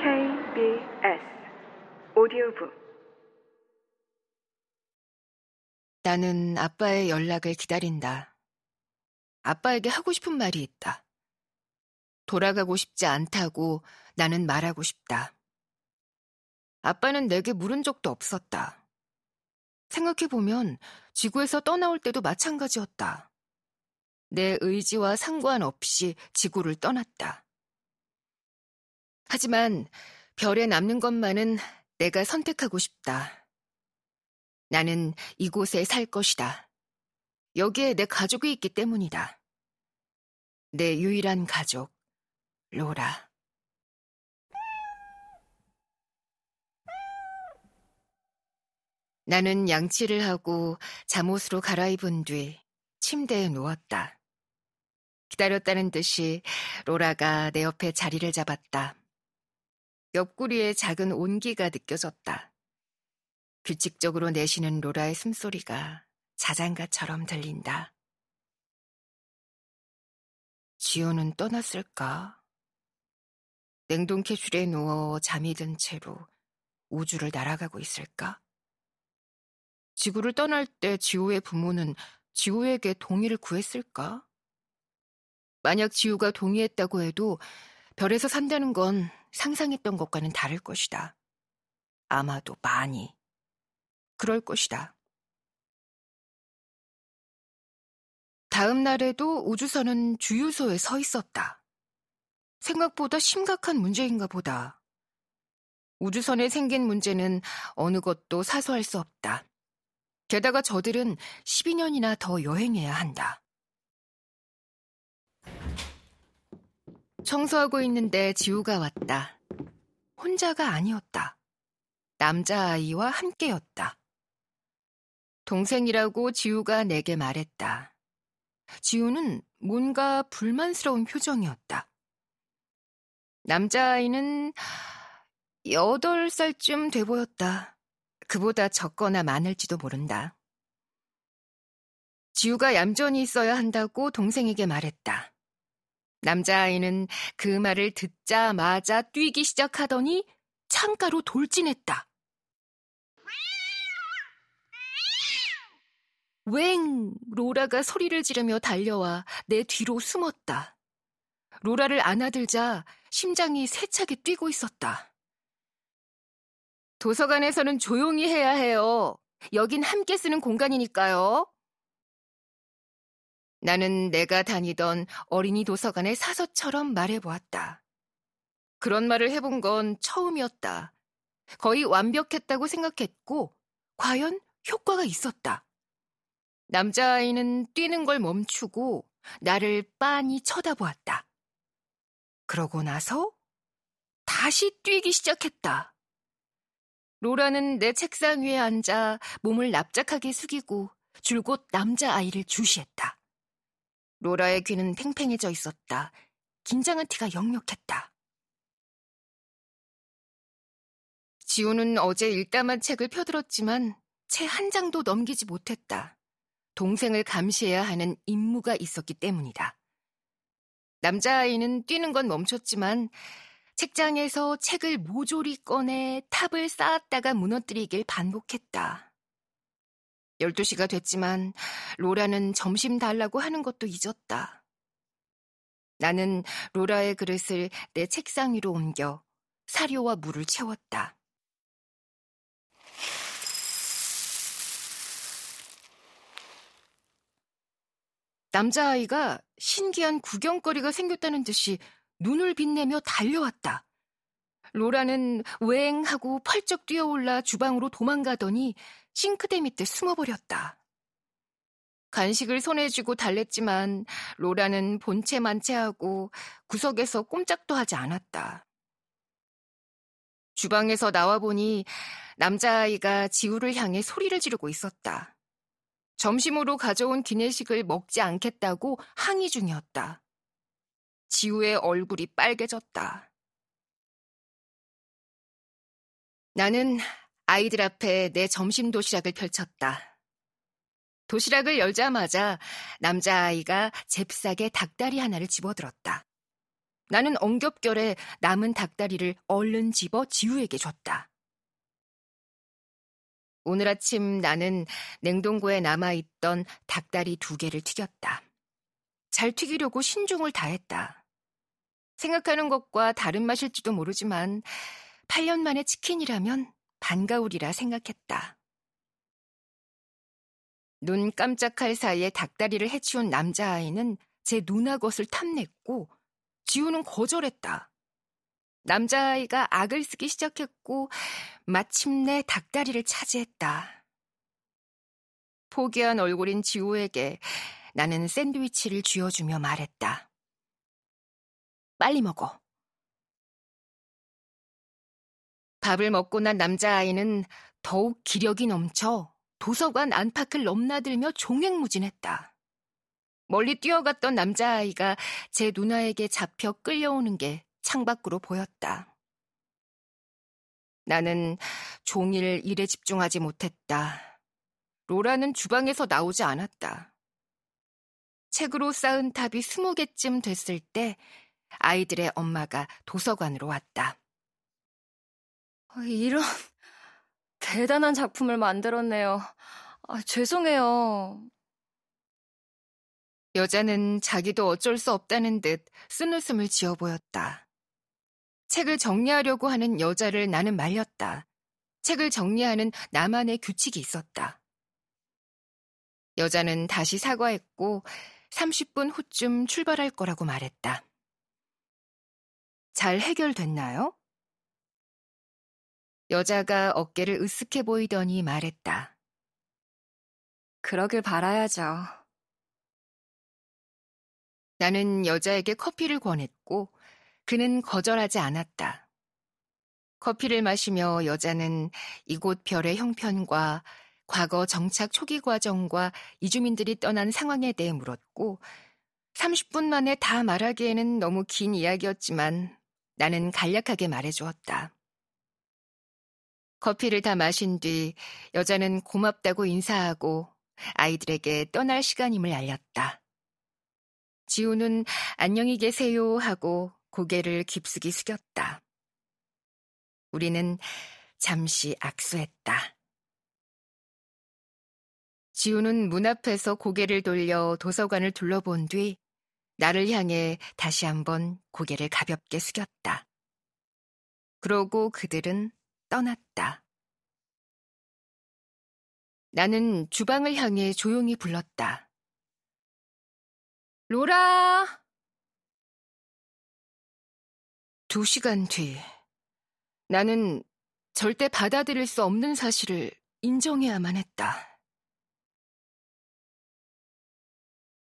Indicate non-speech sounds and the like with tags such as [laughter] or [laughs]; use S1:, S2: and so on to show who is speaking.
S1: KBS 오디오북
S2: 나는 아빠의 연락을 기다린다. 아빠에게 하고 싶은 말이 있다. 돌아가고 싶지 않다고 나는 말하고 싶다. 아빠는 내게 물은 적도 없었다. 생각해보면 지구에서 떠나올 때도 마찬가지였다. 내 의지와 상관없이 지구를 떠났다. 하지만 별에 남는 것만은 내가 선택하고 싶다. 나는 이곳에 살 것이다. 여기에 내 가족이 있기 때문이다. 내 유일한 가족, 로라. 나는 양치를 하고 잠옷으로 갈아입은 뒤 침대에 누웠다. 기다렸다는 듯이 로라가 내 옆에 자리를 잡았다. 옆구리에 작은 온기가 느껴졌다. 규칙적으로 내쉬는 로라의 숨소리가 자장가처럼 들린다. 지호는 떠났을까? 냉동 캐슐에 누워 잠이 든 채로 우주를 날아가고 있을까? 지구를 떠날 때 지호의 부모는 지호에게 동의를 구했을까? 만약 지호가 동의했다고 해도 별에서 산다는 건 상상했던 것과는 다를 것이다. 아마도 많이. 그럴 것이다. 다음 날에도 우주선은 주유소에 서 있었다. 생각보다 심각한 문제인가 보다. 우주선에 생긴 문제는 어느 것도 사소할 수 없다. 게다가 저들은 12년이나 더 여행해야 한다. 청소하고 있는데 지우가 왔다. 혼자가 아니었다. 남자아이와 함께였다. 동생이라고 지우가 내게 말했다. 지우는 뭔가 불만스러운 표정이었다. 남자아이는 8살쯤 돼 보였다. 그보다 적거나 많을지도 모른다. 지우가 얌전히 있어야 한다고 동생에게 말했다. 남자아이는 그 말을 듣자마자 뛰기 시작하더니 창가로 돌진했다. 웽! 로라가 소리를 지르며 달려와 내 뒤로 숨었다. 로라를 안아들자 심장이 세차게 뛰고 있었다. 도서관에서는 조용히 해야 해요. 여긴 함께 쓰는 공간이니까요. 나는 내가 다니던 어린이 도서관의 사서처럼 말해보았다. 그런 말을 해본 건 처음이었다. 거의 완벽했다고 생각했고, 과연 효과가 있었다. 남자아이는 뛰는 걸 멈추고 나를 빤히 쳐다보았다. 그러고 나서 다시 뛰기 시작했다. 로라는 내 책상 위에 앉아 몸을 납작하게 숙이고 줄곧 남자아이를 주시했다. 로라의 귀는 팽팽해져 있었다. 긴장한 티가 역력했다. 지우는 어제 읽다만 책을 펴들었지만 채 한 장도 넘기지 못했다. 동생을 감시해야 하는 임무가 있었기 때문이다. 남자아이는 뛰는 건 멈췄지만 책장에서 책을 모조리 꺼내 탑을 쌓았다가 무너뜨리길 반복했다. 12시가 됐지만 로라는 점심 달라고 하는 것도 잊었다. 나는 로라의 그릇을 내 책상 위로 옮겨 사료와 물을 채웠다. 남자아이가 신기한 구경거리가 생겼다는 듯이 눈을 빛내며 달려왔다. 로라는 웽 하고 펄쩍 뛰어올라 주방으로 도망가더니 싱크대 밑에 숨어버렸다. 간식을 손에 쥐고 달랬지만 로라는 본체 만체하고 구석에서 꼼짝도 하지 않았다. 주방에서 나와보니 남자아이가 지우를 향해 소리를 지르고 있었다. 점심으로 가져온 기내식을 먹지 않겠다고 항의 중이었다. 지우의 얼굴이 빨개졌다. 나는 아이들 앞에 내 점심 도시락을 펼쳤다. 도시락을 열자마자 남자아이가 잽싸게 닭다리 하나를 집어들었다. 나는 엉겹결에 남은 닭다리를 얼른 집어 지우에게 줬다. 오늘 아침 나는 냉동고에 남아있던 닭다리 두 개를 튀겼다. 잘 튀기려고 신중을 다했다. 생각하는 것과 다른 맛일지도 모르지만 8년 만에 치킨이라면 반가우리라 생각했다. 눈 깜짝할 사이에 닭다리를 해치운 남자아이는 제 것을 탐냈고 지우는 거절했다. 남자아이가 악을 쓰기 시작했고 마침내 닭다리를 차지했다. 포기한 얼굴인 지우에게 나는 샌드위치를 쥐어주며 말했다. 빨리 먹어. 밥을 먹고 난 남자아이는 더욱 기력이 넘쳐 도서관 안팎을 넘나들며 종횡무진했다. 멀리 뛰어갔던 남자아이가 제 누나에게 잡혀 끌려오는 게 창밖으로 보였다. 나는 종일 일에 집중하지 못했다. 로라는 주방에서 나오지 않았다. 책으로 쌓은 탑이 스무 개쯤 됐을 때 아이들의 엄마가 도서관으로 왔다.
S3: 이런 [laughs] 대단한 작품을 만들었네요. 아, 죄송해요.
S2: 여자는 자기도 어쩔 수 없다는 듯 쓴웃음을 지어 보였다. 책을 정리하려고 하는 여자를 나는 말렸다. 책을 정리하는 나만의 규칙이 있었다. 여자는 다시 사과했고 30분 후쯤 출발할 거라고 말했다. 잘 해결됐나요? 여자가 어깨를 으쓱해 보이더니 말했다.
S3: 그러길 바라야죠.
S2: 나는 여자에게 커피를 권했고 그는 거절하지 않았다. 커피를 마시며 여자는 이곳 별의 형편과 과거 정착 초기 과정과 이주민들이 떠난 상황에 대해 물었고 30분 만에 다 말하기에는 너무 긴 이야기였지만 나는 간략하게 말해주었다. 커피를 다 마신 뒤 여자는 고맙다고 인사하고 아이들에게 떠날 시간임을 알렸다. 지우는 안녕히 계세요 하고 고개를 깊숙이 숙였다. 우리는 잠시 악수했다. 지우는 문 앞에서 고개를 돌려 도서관을 둘러본 뒤 나를 향해 다시 한번 고개를 가볍게 숙였다. 그러고 그들은 떠났다. 나는 주방을 향해 조용히 불렀다. 로라! 두 시간 뒤, 나는 절대 받아들일 수 없는 사실을 인정해야만 했다.